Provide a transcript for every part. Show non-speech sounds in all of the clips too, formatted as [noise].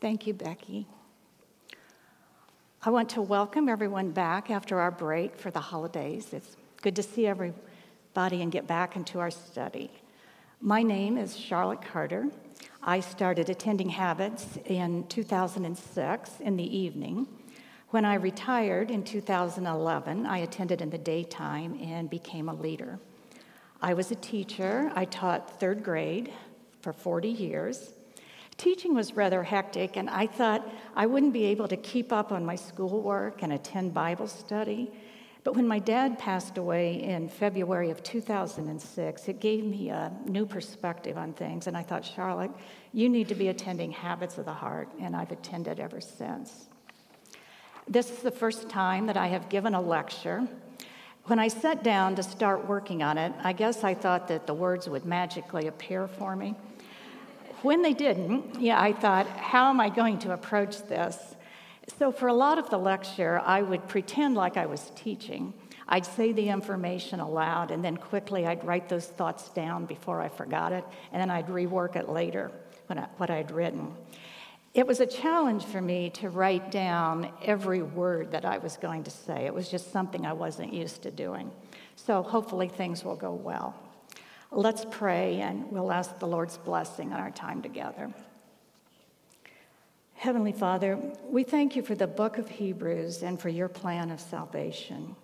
Thank you, Becky. I want to welcome everyone back after our break for the holidays. It's good to see everybody and get back into our study. My name is Charlotte Carter. I started attending Habits in 2006 in the evening. When I retired in 2011, I attended in the daytime and became a leader. I was a teacher. I taught third grade for 40 years. Teaching was rather hectic, and I thought I wouldn't be able to keep up on my schoolwork and attend Bible study. But when my dad passed away in February of 2006, it gave me a new perspective on things. And I thought, Charlotte, you need to be attending Habits of the Heart. And I've attended ever since. This is the first time that I have given a lecture. When I sat down to start working on it, I guess I thought that the words would magically appear for me. When they didn't, yeah, I thought, how am I going to approach this? So, for a lot of the lecture, I would pretend like I was teaching. I'd say the information aloud, and then quickly I'd write those thoughts down before I forgot it, and then I'd rework it later, I, what I'd written. It was a challenge for me to write down every word that I was going to say. It was just something I wasn't used to doing. So, hopefully, things will go well. Let's pray, and we'll ask the Lord's blessing on our time together. Heavenly Father, we thank you for the book of Hebrews and for your plan of salvation.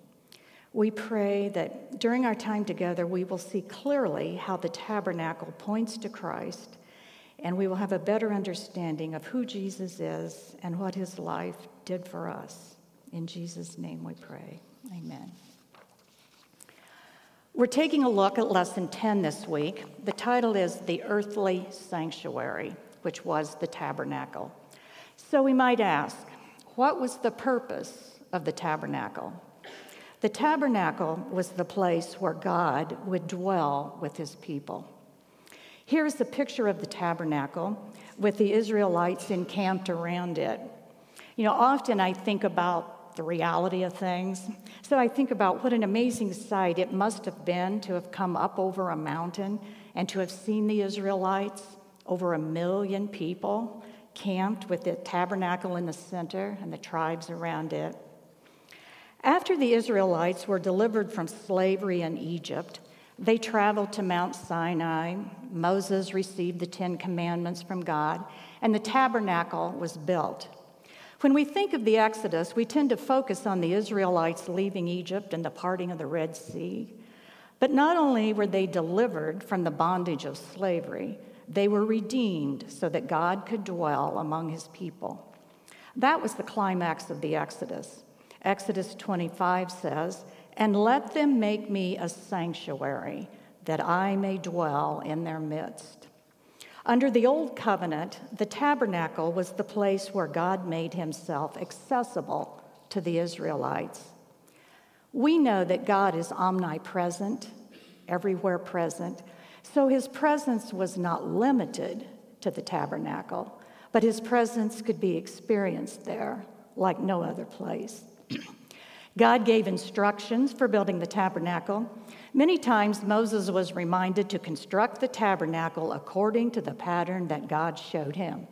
We pray that during our time together, we will see clearly how the tabernacle points to Christ, and we will have a better understanding of who Jesus is and what his life did for us. In Jesus' name we pray. Amen. We're taking a look at lesson 10 this week. The title is The Earthly Sanctuary, which was the tabernacle. So we might ask, what was the purpose of the tabernacle? The tabernacle was the place where God would dwell with his people. Here's a picture of the tabernacle with the Israelites encamped around it. You know, often I think about the reality of things. So I think about what an amazing sight it must have been to have come up over a mountain and to have seen the Israelites, over a million people, camped with the tabernacle in the center and the tribes around it. After the Israelites were delivered from slavery in Egypt, they traveled to Mount Sinai. Moses received the Ten Commandments from God, and the tabernacle was built. When we think of the Exodus, we tend to focus on the Israelites leaving Egypt and the parting of the Red Sea. But not only were they delivered from the bondage of slavery, they were redeemed so that God could dwell among his people. That was the climax of the Exodus. Exodus 25 says, And let them make me a sanctuary, that I may dwell in their midst. Under the Old Covenant, the tabernacle was the place where God made himself accessible to the Israelites. We know that God is omnipresent, everywhere present, so his presence was not limited to the tabernacle, but his presence could be experienced there like no other place. [clears throat] God gave instructions for building the tabernacle. Many times Moses was reminded to construct the tabernacle according to the pattern that God showed him.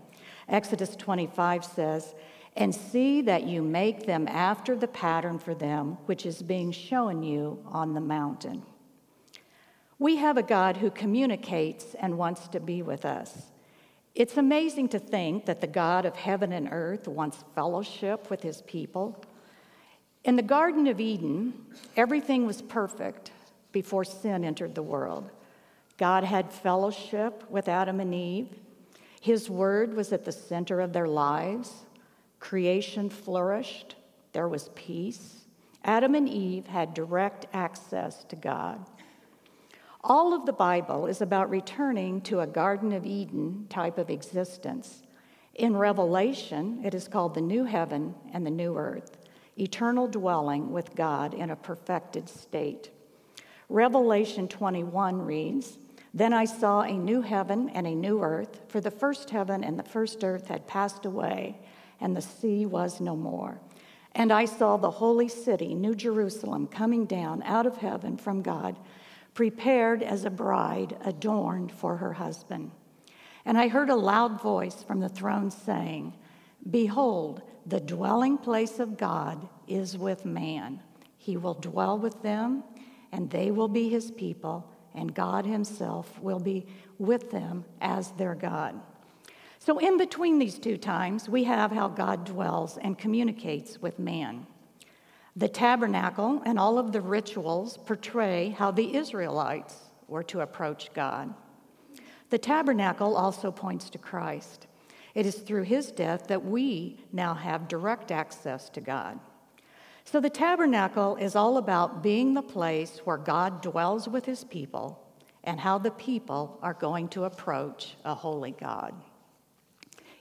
Exodus 25 says, And see that you make them after the pattern for them which is being shown you on the mountain. We have a God who communicates and wants to be with us. It's amazing to think that the God of heaven and earth wants fellowship with his people. In the Garden of Eden, everything was perfect before sin entered the world. God had fellowship with Adam and Eve. His word was at the center of their lives. Creation flourished. There was peace. Adam and Eve had direct access to God. All of the Bible is about returning to a Garden of Eden type of existence. In Revelation, it is called the new heaven and the new earth, eternal dwelling with God in a perfected state. Revelation 21 reads, Then I saw a new heaven and a new earth, for the first heaven and the first earth had passed away, and the sea was no more. And I saw the holy city, New Jerusalem, coming down out of heaven from God prepared as a bride adorned for her husband. And I heard a loud voice from the throne saying, Behold, the dwelling place of God is with man. He will dwell with them, and they will be his people, and God himself will be with them as their God. So, in between these two times, we have how God dwells and communicates with man. The tabernacle and all of the rituals portray how the Israelites were to approach God. The tabernacle also points to Christ. It is through his death that we now have direct access to God. So the tabernacle is all about being the place where God dwells with his people and how the people are going to approach a holy God.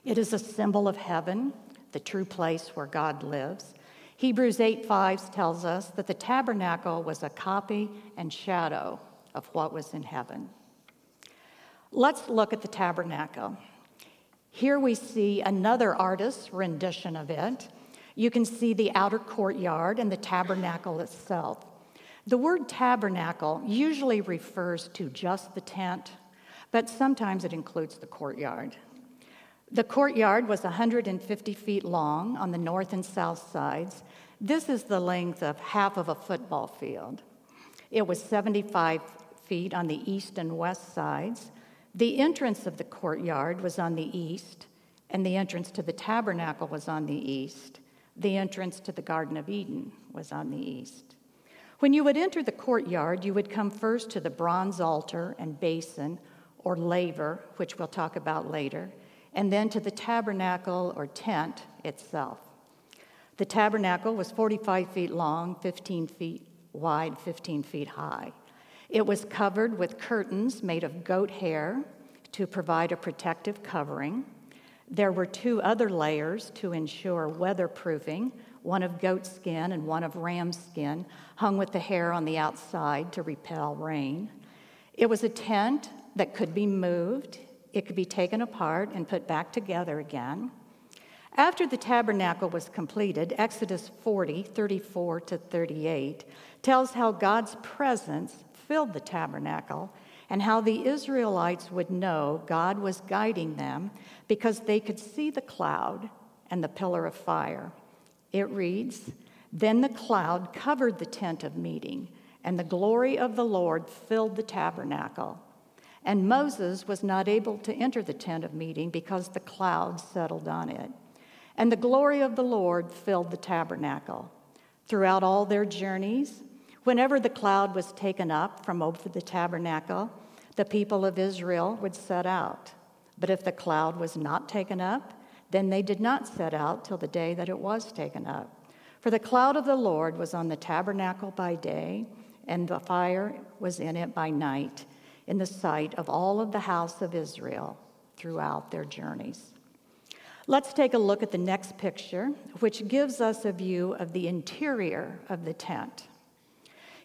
It is a symbol of heaven, the true place where God lives. Hebrews 8 5 tells us that the tabernacle was a copy and shadow of what was in heaven. Let's look at the tabernacle. Here we see another artist's rendition of it. You can see the outer courtyard and the tabernacle itself. The word tabernacle usually refers to just the tent, but sometimes it includes the courtyard. The courtyard was 150 feet long on the north and south sides. This is the length of half of a football field. It was 75 feet on the east and west sides. The entrance of the courtyard was on the east, and the entrance to the tabernacle was on the east. The entrance to the Garden of Eden was on the east. When you would enter the courtyard, you would come first to the bronze altar and basin, or laver, which we'll talk about later, and then to the tabernacle or tent itself. The tabernacle was 45 feet long, 15 feet wide, 15 feet high. It was covered with curtains made of goat hair to provide a protective covering. There were two other layers to ensure weatherproofing one of goat skin and one of ram skin, hung with the hair on the outside to repel rain. It was a tent that could be moved, it could be taken apart and put back together again. After the tabernacle was completed, Exodus 40, 34 to 38, tells how God's presence filled the tabernacle and how the Israelites would know God was guiding them because they could see the cloud and the pillar of fire. It reads Then the cloud covered the tent of meeting, and the glory of the Lord filled the tabernacle. And Moses was not able to enter the tent of meeting because the cloud settled on it. And the glory of the Lord filled the tabernacle. Throughout all their journeys, Whenever the cloud was taken up from over the tabernacle, the people of Israel would set out. But if the cloud was not taken up, then they did not set out till the day that it was taken up. For the cloud of the Lord was on the tabernacle by day, and the fire was in it by night, in the sight of all of the house of Israel throughout their journeys. Let's take a look at the next picture, which gives us a view of the interior of the tent.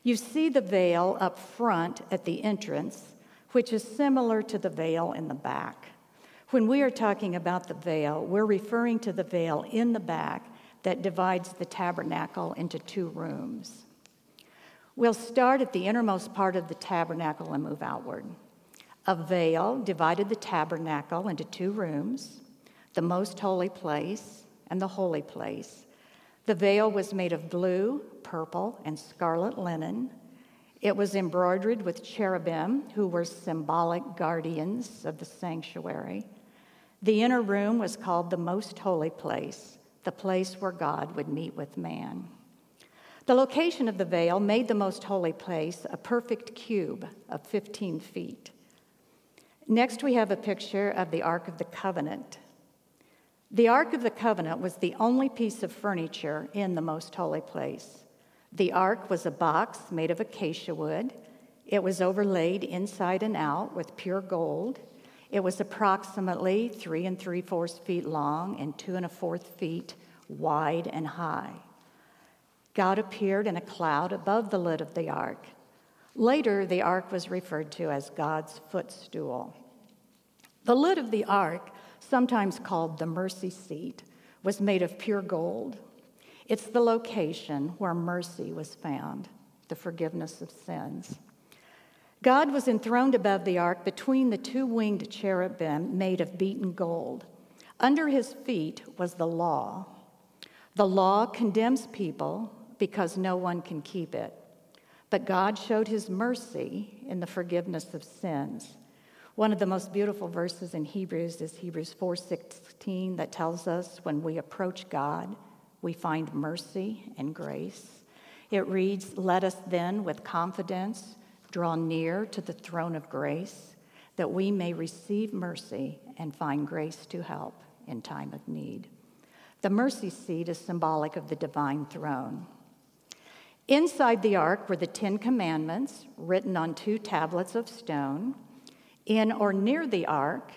You see the veil up front at the entrance, which is similar to the veil in the back. When we are talking about the veil, we're referring to the veil in the back that divides the tabernacle into two rooms. We'll start at the innermost part of the tabernacle and move outward. A veil divided the tabernacle into two rooms the most holy place and the holy place. The veil was made of blue, purple, and scarlet linen. It was embroidered with cherubim, who were symbolic guardians of the sanctuary. The inner room was called the Most Holy Place, the place where God would meet with man. The location of the veil made the Most Holy Place a perfect cube of 15 feet. Next, we have a picture of the Ark of the Covenant, the Ark of the Covenant was the only piece of furniture in the most holy place. The ark was a box made of acacia wood. It was overlaid inside and out with pure gold. It was approximately three and three fourths feet long and two and a fourth feet wide and high. God appeared in a cloud above the lid of the ark. Later, the ark was referred to as God's footstool. The lid of the ark sometimes called the mercy seat, was made of pure gold. It's the location where mercy was found, the forgiveness of sins. God was enthroned above the ark between the two winged cherubim made of beaten gold. Under his feet was the law. The law condemns people because no one can keep it. But God showed his mercy in the forgiveness of sins. One of the most beautiful verses in Hebrews is Hebrews 4:16 that tells us when we approach God, we find mercy and grace. It reads, "Let us then with confidence draw near to the throne of grace, that we may receive mercy and find grace to help in time of need." The mercy seat is symbolic of the divine throne. Inside the ark were the Ten Commandments written on two tablets of stone. In or near the ark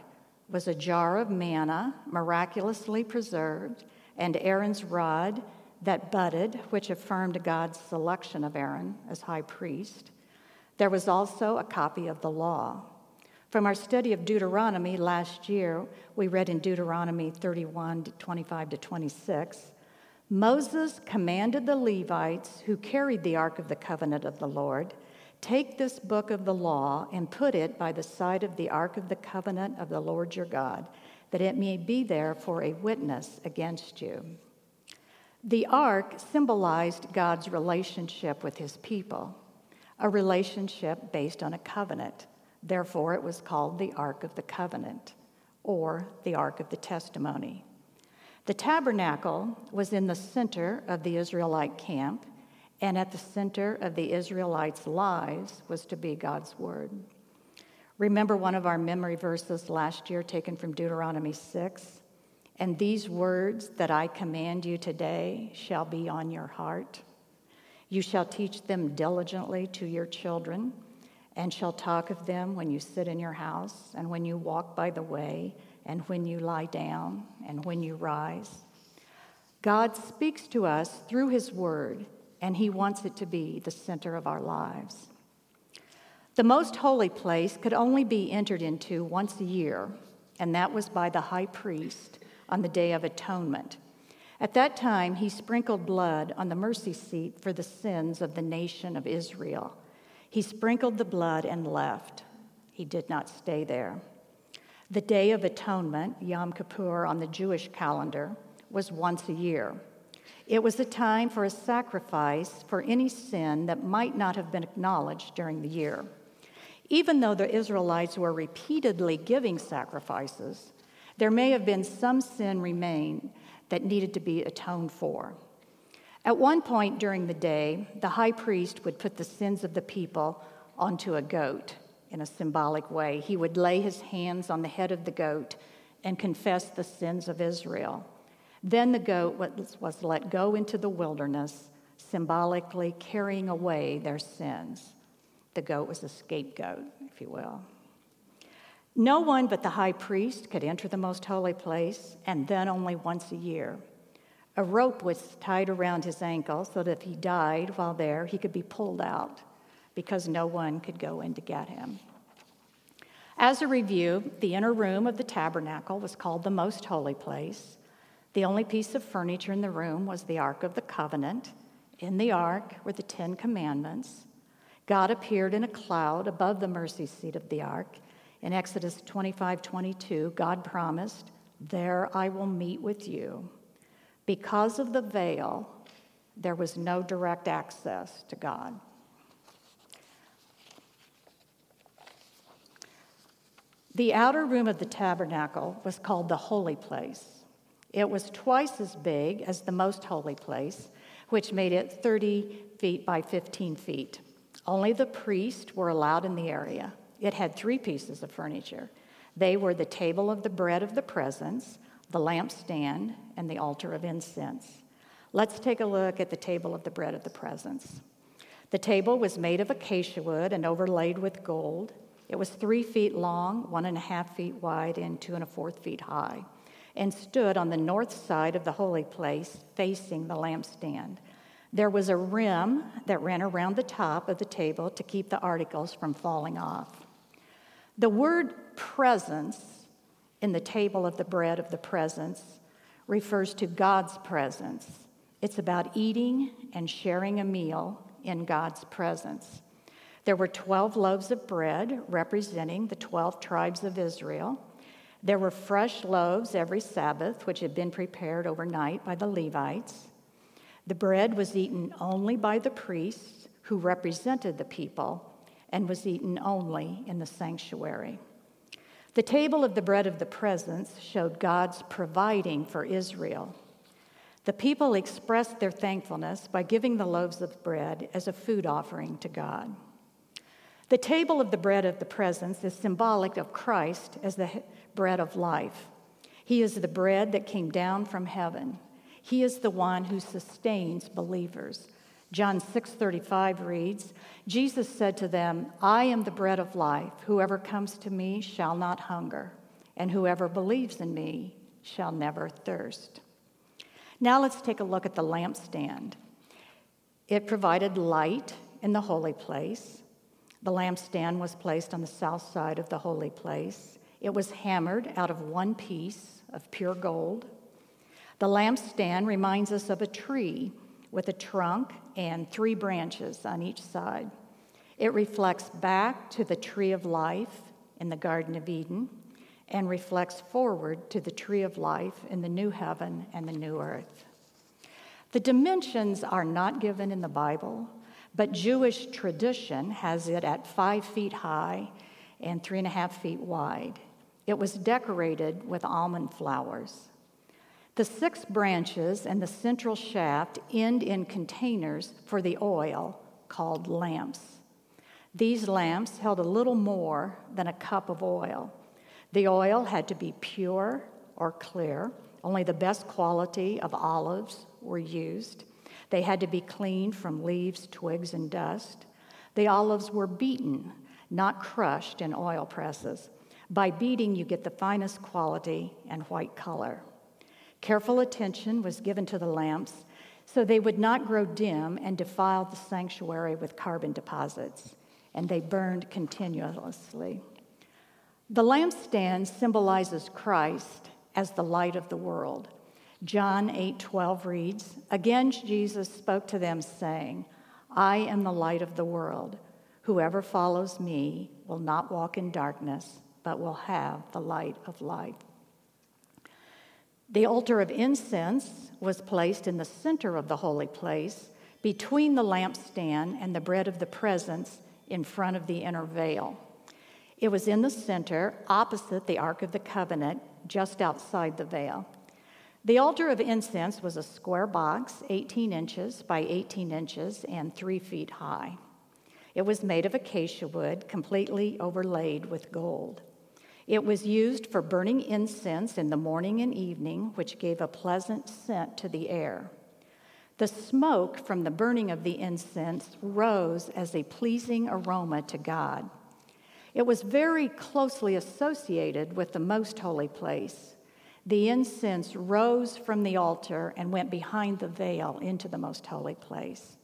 was a jar of manna, miraculously preserved, and Aaron's rod that budded, which affirmed God's selection of Aaron as high priest. There was also a copy of the law. From our study of Deuteronomy last year, we read in Deuteronomy 31 25 to 26 Moses commanded the Levites who carried the Ark of the Covenant of the Lord Take this book of the law and put it by the side of the Ark of the Covenant of the Lord your God, that it may be there for a witness against you. The ark symbolized God's relationship with his people, a relationship based on a covenant. Therefore, it was called the Ark of the Covenant or the Ark of the Testimony. The tabernacle was in the center of the Israelite camp, and at the center of the Israelites' lives was to be God's Word. Remember one of our memory verses last year taken from Deuteronomy 6? And these words that I command you today shall be on your heart. You shall teach them diligently to your children, and shall talk of them when you sit in your house, and when you walk by the way, and when you lie down, and when you rise. God speaks to us through His Word, and He wants it to be the center of our lives. The most holy place could only be entered into once a year, and that was by the high priest on the Day of Atonement. At that time, he sprinkled blood on the mercy seat for the sins of the nation of Israel. He sprinkled the blood and left. He did not stay there. The Day of Atonement, Yom Kippur on the Jewish calendar, was once a year. It was a time for a sacrifice for any sin that might not have been acknowledged during the year. Even though the Israelites were repeatedly giving sacrifices, there may have been some sin remain that needed to be atoned for. At one point during the day, the high priest would put the sins of the people onto a goat in a symbolic way. He would lay his hands on the head of the goat and confess the sins of Israel. Then the goat was was let go into the wilderness, symbolically carrying away their sins. The goat was a scapegoat, if you will. No one but the high priest could enter the most holy place, and then only once a year. A rope was tied around his ankle so that if he died while there, he could be pulled out because no one could go in to get him. As a review, the inner room of the tabernacle was called the most holy place. The only piece of furniture in the room was the Ark of the Covenant. In the Ark were the Ten Commandments. God appeared in a cloud above the mercy seat of the Ark in Exodus 25 22, God promised, There I will meet with you. Because of the veil, there was no direct access to God. The outer room of the tabernacle was called the holy place. It was twice as big as the most holy place, which made it 30 feet by 15 feet. Only the priests were allowed in the area. It had three pieces of furniture. They were the table of the bread of the presence, the lampstand, and the altar of incense. Let's take a look at the table of the bread of the presence. The table was made of acacia wood and overlaid with gold. It was three feet long, one and a half feet wide, and two and a fourth feet high, and stood on the north side of the holy place, facing the lampstand. There was a rim that ran around the top of the table to keep the articles from falling off. The word presence in the table of the bread of the presence refers to God's presence. It's about eating and sharing a meal in God's presence. There were 12 loaves of bread representing the 12 tribes of Israel. There were fresh loaves every Sabbath, which had been prepared overnight by the Levites. The bread was eaten only by the priests who represented the people and was eaten only in the sanctuary. The table of the bread of the presence showed God's providing for Israel. The people expressed their thankfulness by giving the loaves of bread as a food offering to God. The table of the bread of the presence is symbolic of Christ as the bread of life. He is the bread that came down from heaven. He is the one who sustains believers. John 6:35 reads, Jesus said to them, "I am the bread of life. Whoever comes to me shall not hunger, and whoever believes in me shall never thirst." Now let's take a look at the lampstand. It provided light in the holy place. The lampstand was placed on the south side of the holy place. It was hammered out of one piece of pure gold. The lampstand reminds us of a tree with a trunk and three branches on each side. It reflects back to the tree of life in the Garden of Eden and reflects forward to the tree of life in the new heaven and the new earth. The dimensions are not given in the Bible, but Jewish tradition has it at five feet high and three and a half feet wide. It was decorated with almond flowers. The six branches and the central shaft end in containers for the oil called lamps. These lamps held a little more than a cup of oil. The oil had to be pure or clear. Only the best quality of olives were used. They had to be cleaned from leaves, twigs, and dust. The olives were beaten, not crushed in oil presses. By beating, you get the finest quality and white color. Careful attention was given to the lamps so they would not grow dim and defile the sanctuary with carbon deposits, and they burned continuously. The lampstand symbolizes Christ as the light of the world. John 8:12 reads, "Again Jesus spoke to them saying, I am the light of the world. Whoever follows me will not walk in darkness, but will have the light of life." The altar of incense was placed in the center of the holy place, between the lampstand and the bread of the presence in front of the inner veil. It was in the center, opposite the Ark of the Covenant, just outside the veil. The altar of incense was a square box, 18 inches by 18 inches and three feet high. It was made of acacia wood, completely overlaid with gold. It was used for burning incense in the morning and evening, which gave a pleasant scent to the air. The smoke from the burning of the incense rose as a pleasing aroma to God. It was very closely associated with the most holy place. The incense rose from the altar and went behind the veil into the most holy place.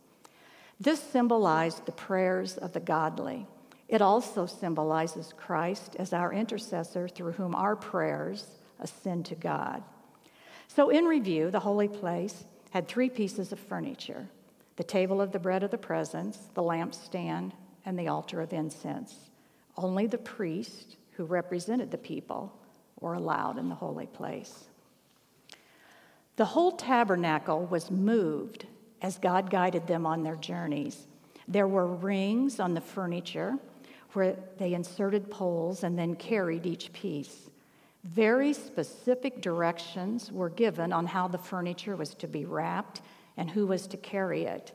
This symbolized the prayers of the godly. It also symbolizes Christ as our intercessor through whom our prayers ascend to God. So, in review, the holy place had three pieces of furniture the table of the bread of the presence, the lampstand, and the altar of incense. Only the priest, who represented the people, were allowed in the holy place. The whole tabernacle was moved as God guided them on their journeys. There were rings on the furniture where they inserted poles and then carried each piece. Very specific directions were given on how the furniture was to be wrapped and who was to carry it.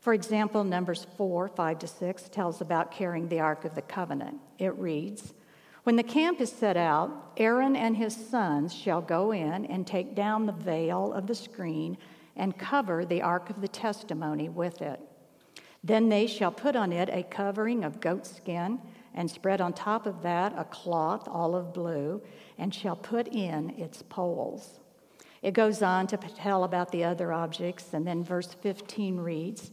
For example, Numbers 4 5 to 6 tells about carrying the Ark of the Covenant. It reads, When the camp is set out, Aaron and his sons shall go in and take down the veil of the screen and cover the Ark of the Testimony with it. Then they shall put on it a covering of goat skin, and spread on top of that a cloth olive blue, and shall put in its poles. It goes on to tell about the other objects, and then verse 15 reads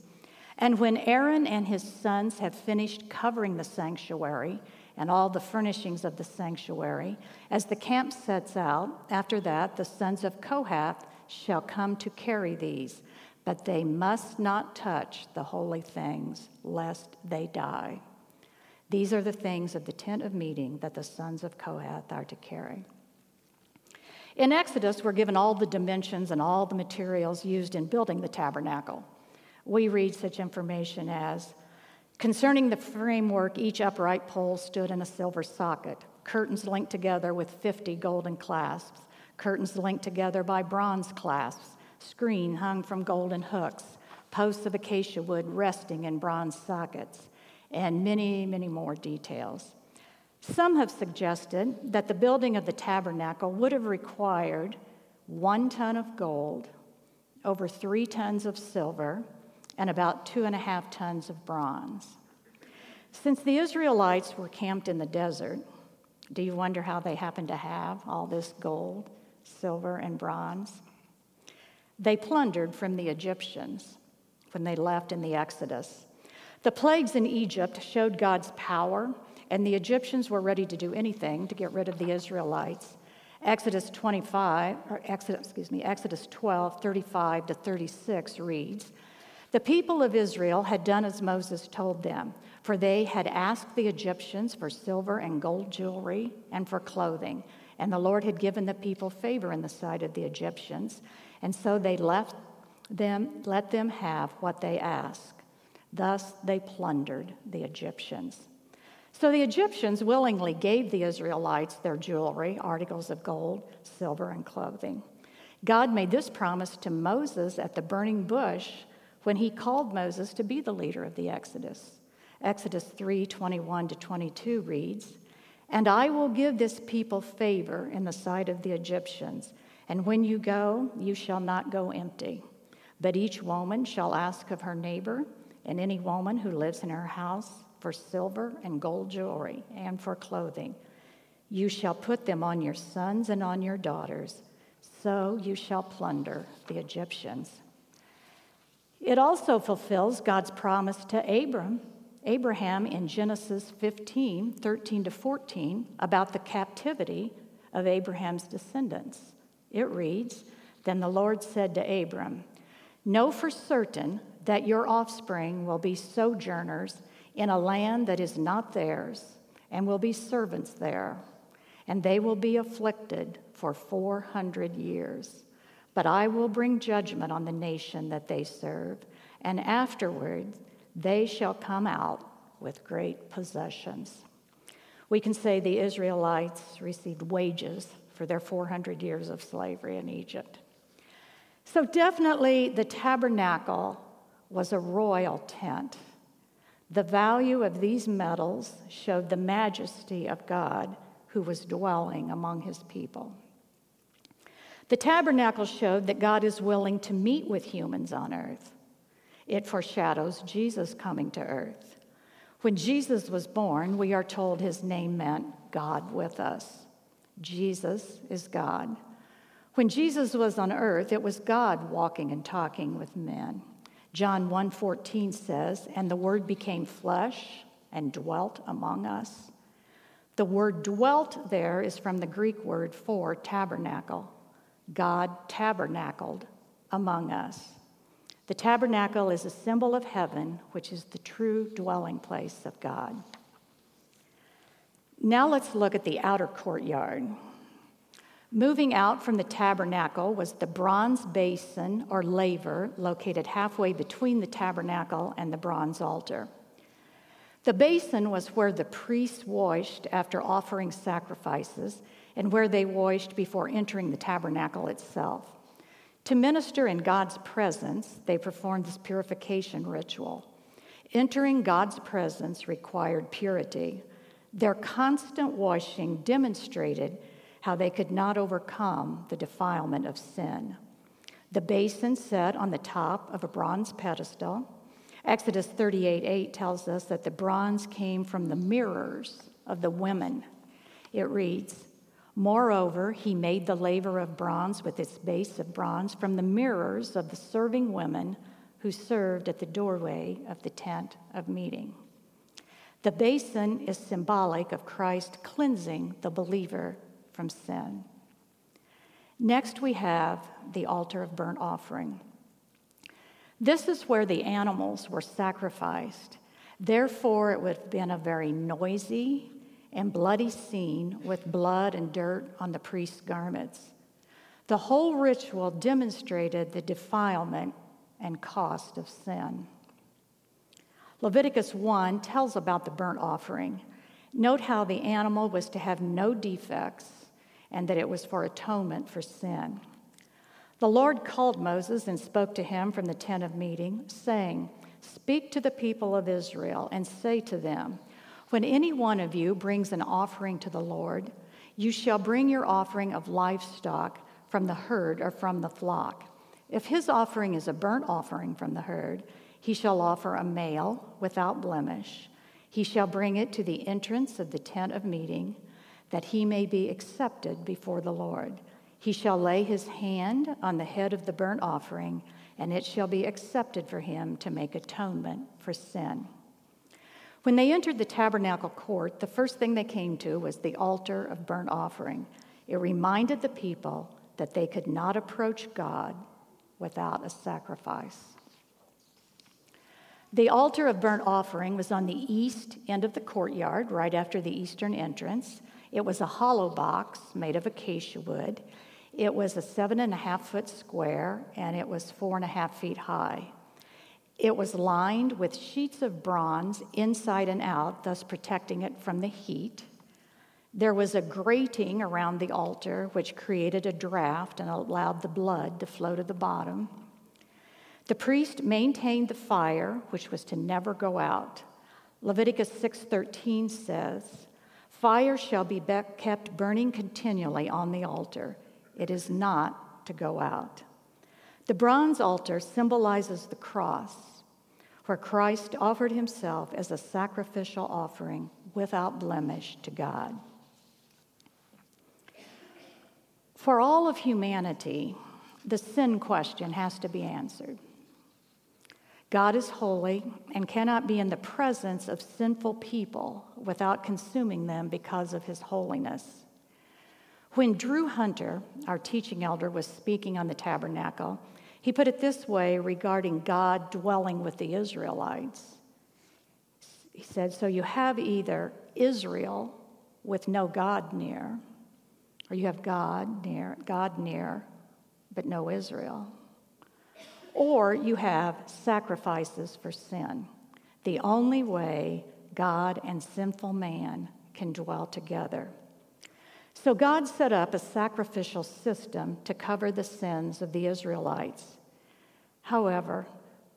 And when Aaron and his sons have finished covering the sanctuary and all the furnishings of the sanctuary, as the camp sets out, after that the sons of Kohath shall come to carry these but they must not touch the holy things, lest they die. These are the things of the tent of meeting that the sons of Kohath are to carry. In Exodus, we're given all the dimensions and all the materials used in building the tabernacle. We read such information as Concerning the framework, each upright pole stood in a silver socket, curtains linked together with 50 golden clasps, curtains linked together by bronze clasps, screen hung from golden hooks, posts of acacia wood resting in bronze sockets, and many, many more details. Some have suggested that the building of the tabernacle would have required one ton of gold, over three tons of silver, and about two and a half tons of bronze. Since the Israelites were camped in the desert, do you wonder how they happened to have all this gold, silver, and bronze? They plundered from the Egyptians when they left in the Exodus. The plagues in Egypt showed God's power, and the Egyptians were ready to do anything to get rid of the Israelites. Exodus 25, or Exodus, excuse me, Exodus 12, 35 to 36 reads, the people of Israel had done as Moses told them, for they had asked the Egyptians for silver and gold jewelry and for clothing. And the Lord had given the people favor in the sight of the Egyptians. And so they left them, let them have what they asked. Thus they plundered the Egyptians. So the Egyptians willingly gave the Israelites their jewelry, articles of gold, silver, and clothing. God made this promise to Moses at the burning bush when he called Moses to be the leader of the Exodus. Exodus 3 21 to 22 reads, And I will give this people favor in the sight of the Egyptians, and when you go, you shall not go empty. But each woman shall ask of her neighbor, and any woman who lives in her house, for silver and gold jewelry and for clothing. You shall put them on your sons and on your daughters, so you shall plunder the Egyptians. It also fulfills God's promise to Abram, Abraham in Genesis 15, 13 to 14, about the captivity of Abraham's descendants. It reads Then the Lord said to Abram, Know for certain that your offspring will be sojourners in a land that is not theirs, and will be servants there, and they will be afflicted for 400 years. But I will bring judgment on the nation that they serve, and afterward they shall come out with great possessions. We can say the Israelites received wages for their 400 years of slavery in Egypt. So, definitely, the tabernacle was a royal tent. The value of these metals showed the majesty of God who was dwelling among his people. The tabernacle showed that God is willing to meet with humans on earth. It foreshadows Jesus coming to earth. When Jesus was born, we are told his name meant God with us. Jesus is God. When Jesus was on earth, it was God walking and talking with men. John 1:14 says, "And the word became flesh and dwelt among us." The word dwelt there is from the Greek word for tabernacle. God tabernacled among us. The tabernacle is a symbol of heaven, which is the true dwelling place of God. Now let's look at the outer courtyard. Moving out from the tabernacle was the bronze basin or laver located halfway between the tabernacle and the bronze altar. The basin was where the priests washed after offering sacrifices and where they washed before entering the tabernacle itself. To minister in God's presence, they performed this purification ritual. Entering God's presence required purity. Their constant washing demonstrated how they could not overcome the defilement of sin. The basin sat on the top of a bronze pedestal. Exodus 38 8 tells us that the bronze came from the mirrors of the women. It reads, Moreover, he made the laver of bronze with its base of bronze from the mirrors of the serving women who served at the doorway of the tent of meeting. The basin is symbolic of Christ cleansing the believer from sin. Next, we have the altar of burnt offering. This is where the animals were sacrificed. Therefore, it would have been a very noisy and bloody scene with blood and dirt on the priest's garments. The whole ritual demonstrated the defilement and cost of sin. Leviticus 1 tells about the burnt offering. Note how the animal was to have no defects and that it was for atonement for sin. The Lord called Moses and spoke to him from the tent of meeting, saying, Speak to the people of Israel and say to them, When any one of you brings an offering to the Lord, you shall bring your offering of livestock from the herd or from the flock. If his offering is a burnt offering from the herd, he shall offer a male without blemish. He shall bring it to the entrance of the tent of meeting, that he may be accepted before the Lord. He shall lay his hand on the head of the burnt offering, and it shall be accepted for him to make atonement for sin. When they entered the tabernacle court, the first thing they came to was the altar of burnt offering. It reminded the people that they could not approach God without a sacrifice. The altar of burnt offering was on the east end of the courtyard, right after the eastern entrance. It was a hollow box made of acacia wood. It was a seven and a half foot square, and it was four and a half feet high. It was lined with sheets of bronze inside and out, thus protecting it from the heat. There was a grating around the altar, which created a draft and allowed the blood to flow to the bottom. The priest maintained the fire, which was to never go out. Leviticus 6:13 says, "Fire shall be kept burning continually on the altar. It is not to go out." The bronze altar symbolizes the cross, where Christ offered himself as a sacrificial offering without blemish to God. For all of humanity, the sin question has to be answered. God is holy and cannot be in the presence of sinful people without consuming them because of his holiness. When Drew Hunter, our teaching elder, was speaking on the tabernacle, he put it this way regarding God dwelling with the Israelites. He said, So you have either Israel with no God near, or you have God near, God near, but no Israel. Or you have sacrifices for sin. The only way God and sinful man can dwell together. So God set up a sacrificial system to cover the sins of the Israelites. However,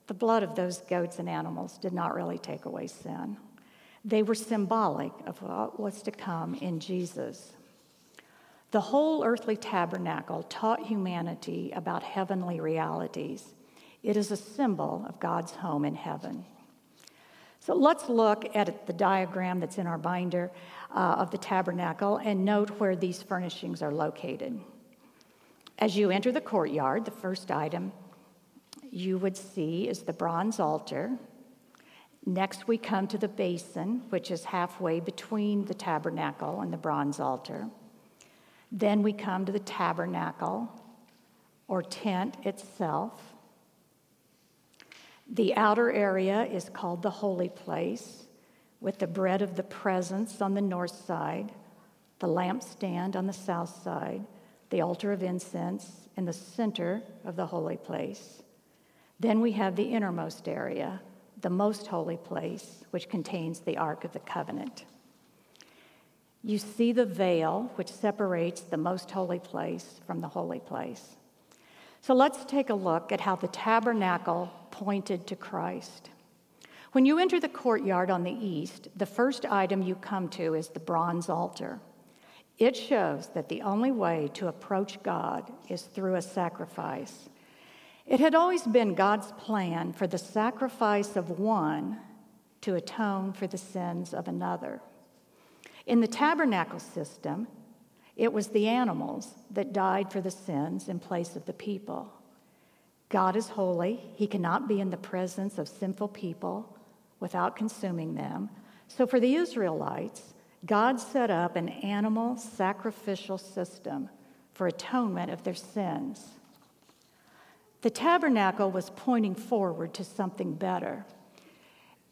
the blood of those goats and animals did not really take away sin. They were symbolic of what was to come in Jesus. The whole earthly tabernacle taught humanity about heavenly realities. It is a symbol of God's home in heaven. So let's look at the diagram that's in our binder uh, of the tabernacle and note where these furnishings are located. As you enter the courtyard, the first item you would see is the bronze altar. Next, we come to the basin, which is halfway between the tabernacle and the bronze altar. Then we come to the tabernacle or tent itself. The outer area is called the holy place, with the bread of the presence on the north side, the lampstand on the south side, the altar of incense in the center of the holy place. Then we have the innermost area, the most holy place, which contains the Ark of the Covenant. You see the veil which separates the most holy place from the holy place. So let's take a look at how the tabernacle pointed to Christ. When you enter the courtyard on the east, the first item you come to is the bronze altar. It shows that the only way to approach God is through a sacrifice. It had always been God's plan for the sacrifice of one to atone for the sins of another. In the tabernacle system, it was the animals that died for the sins in place of the people. God is holy. He cannot be in the presence of sinful people without consuming them. So, for the Israelites, God set up an animal sacrificial system for atonement of their sins. The tabernacle was pointing forward to something better.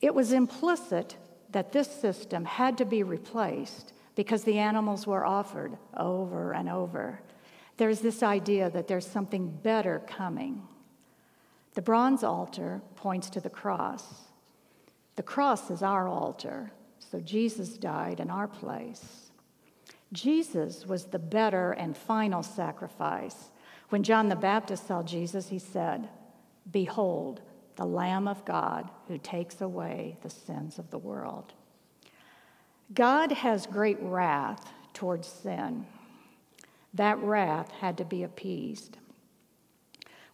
It was implicit that this system had to be replaced because the animals were offered over and over. There's this idea that there's something better coming. The bronze altar points to the cross. The cross is our altar, so Jesus died in our place. Jesus was the better and final sacrifice. When John the Baptist saw Jesus, he said, Behold, the Lamb of God who takes away the sins of the world. God has great wrath towards sin. That wrath had to be appeased.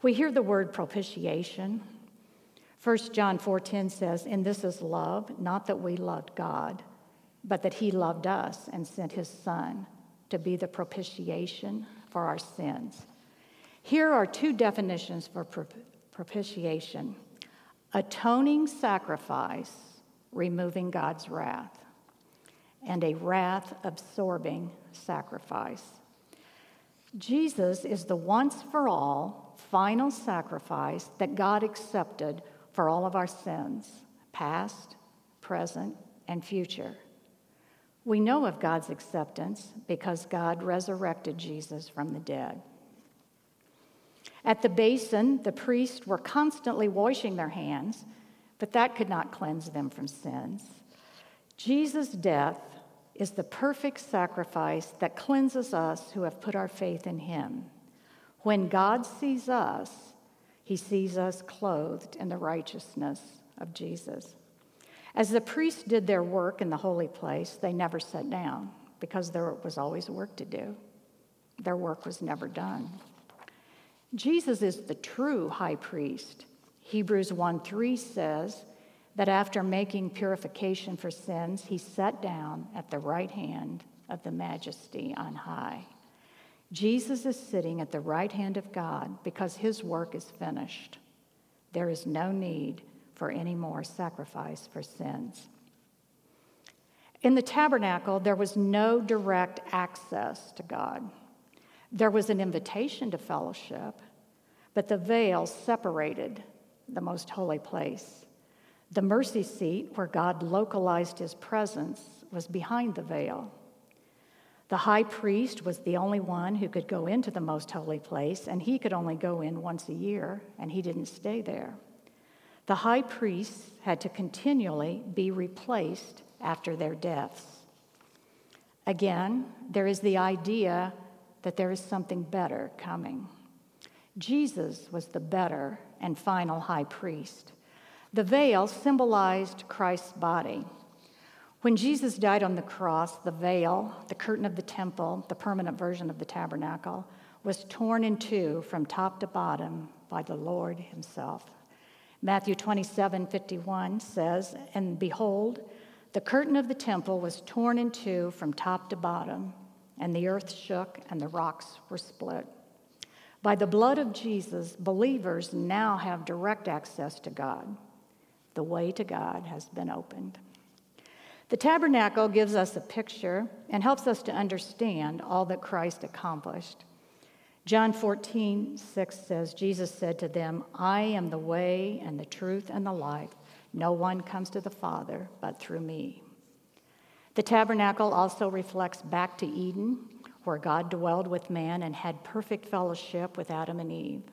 We hear the word propitiation. 1 John 4:10 says, "And this is love, not that we loved God, but that he loved us and sent his son to be the propitiation for our sins." Here are two definitions for propitiation. Atoning sacrifice, removing God's wrath, and a wrath absorbing sacrifice. Jesus is the once for all final sacrifice that God accepted for all of our sins, past, present, and future. We know of God's acceptance because God resurrected Jesus from the dead. At the basin, the priests were constantly washing their hands, but that could not cleanse them from sins. Jesus' death is the perfect sacrifice that cleanses us who have put our faith in him. When God sees us, he sees us clothed in the righteousness of Jesus. As the priests did their work in the holy place, they never sat down because there was always work to do. Their work was never done. Jesus is the true high priest. Hebrews 1 3 says that after making purification for sins, he sat down at the right hand of the majesty on high. Jesus is sitting at the right hand of God because his work is finished. There is no need for any more sacrifice for sins. In the tabernacle, there was no direct access to God. There was an invitation to fellowship, but the veil separated the most holy place. The mercy seat, where God localized his presence, was behind the veil. The high priest was the only one who could go into the most holy place, and he could only go in once a year, and he didn't stay there. The high priests had to continually be replaced after their deaths. Again, there is the idea that there is something better coming. Jesus was the better and final high priest. The veil symbolized Christ's body. When Jesus died on the cross, the veil, the curtain of the temple, the permanent version of the tabernacle, was torn in two from top to bottom by the Lord Himself. Matthew 27 51 says, And behold, the curtain of the temple was torn in two from top to bottom, and the earth shook and the rocks were split. By the blood of Jesus, believers now have direct access to God. The way to God has been opened. The tabernacle gives us a picture and helps us to understand all that Christ accomplished. John 14, 6 says, Jesus said to them, I am the way and the truth and the life. No one comes to the Father but through me. The tabernacle also reflects back to Eden, where God dwelled with man and had perfect fellowship with Adam and Eve.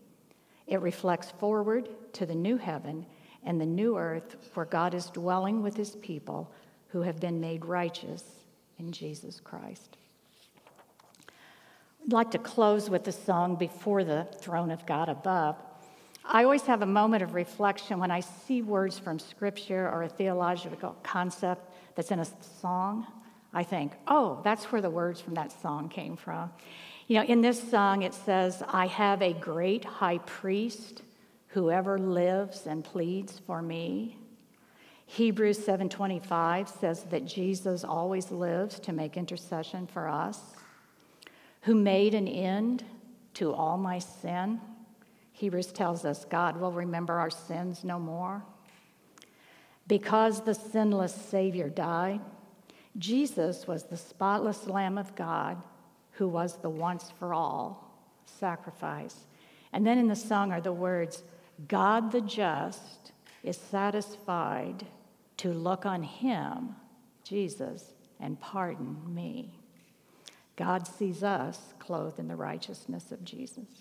It reflects forward to the new heaven and the new earth, where God is dwelling with his people who have been made righteous in Jesus Christ. I'd like to close with the song before the throne of God above. I always have a moment of reflection when I see words from Scripture or a theological concept that's in a song. I think, oh, that's where the words from that song came from. You know, in this song it says, I have a great high priest who ever lives and pleads for me. Hebrews 7:25 says that Jesus always lives to make intercession for us, who made an end to all my sin. Hebrews tells us God will remember our sins no more. Because the sinless Savior died, Jesus was the spotless Lamb of God who was the once for all sacrifice. And then in the song are the words God the just is satisfied to look on him, Jesus, and pardon me. God sees us clothed in the righteousness of Jesus.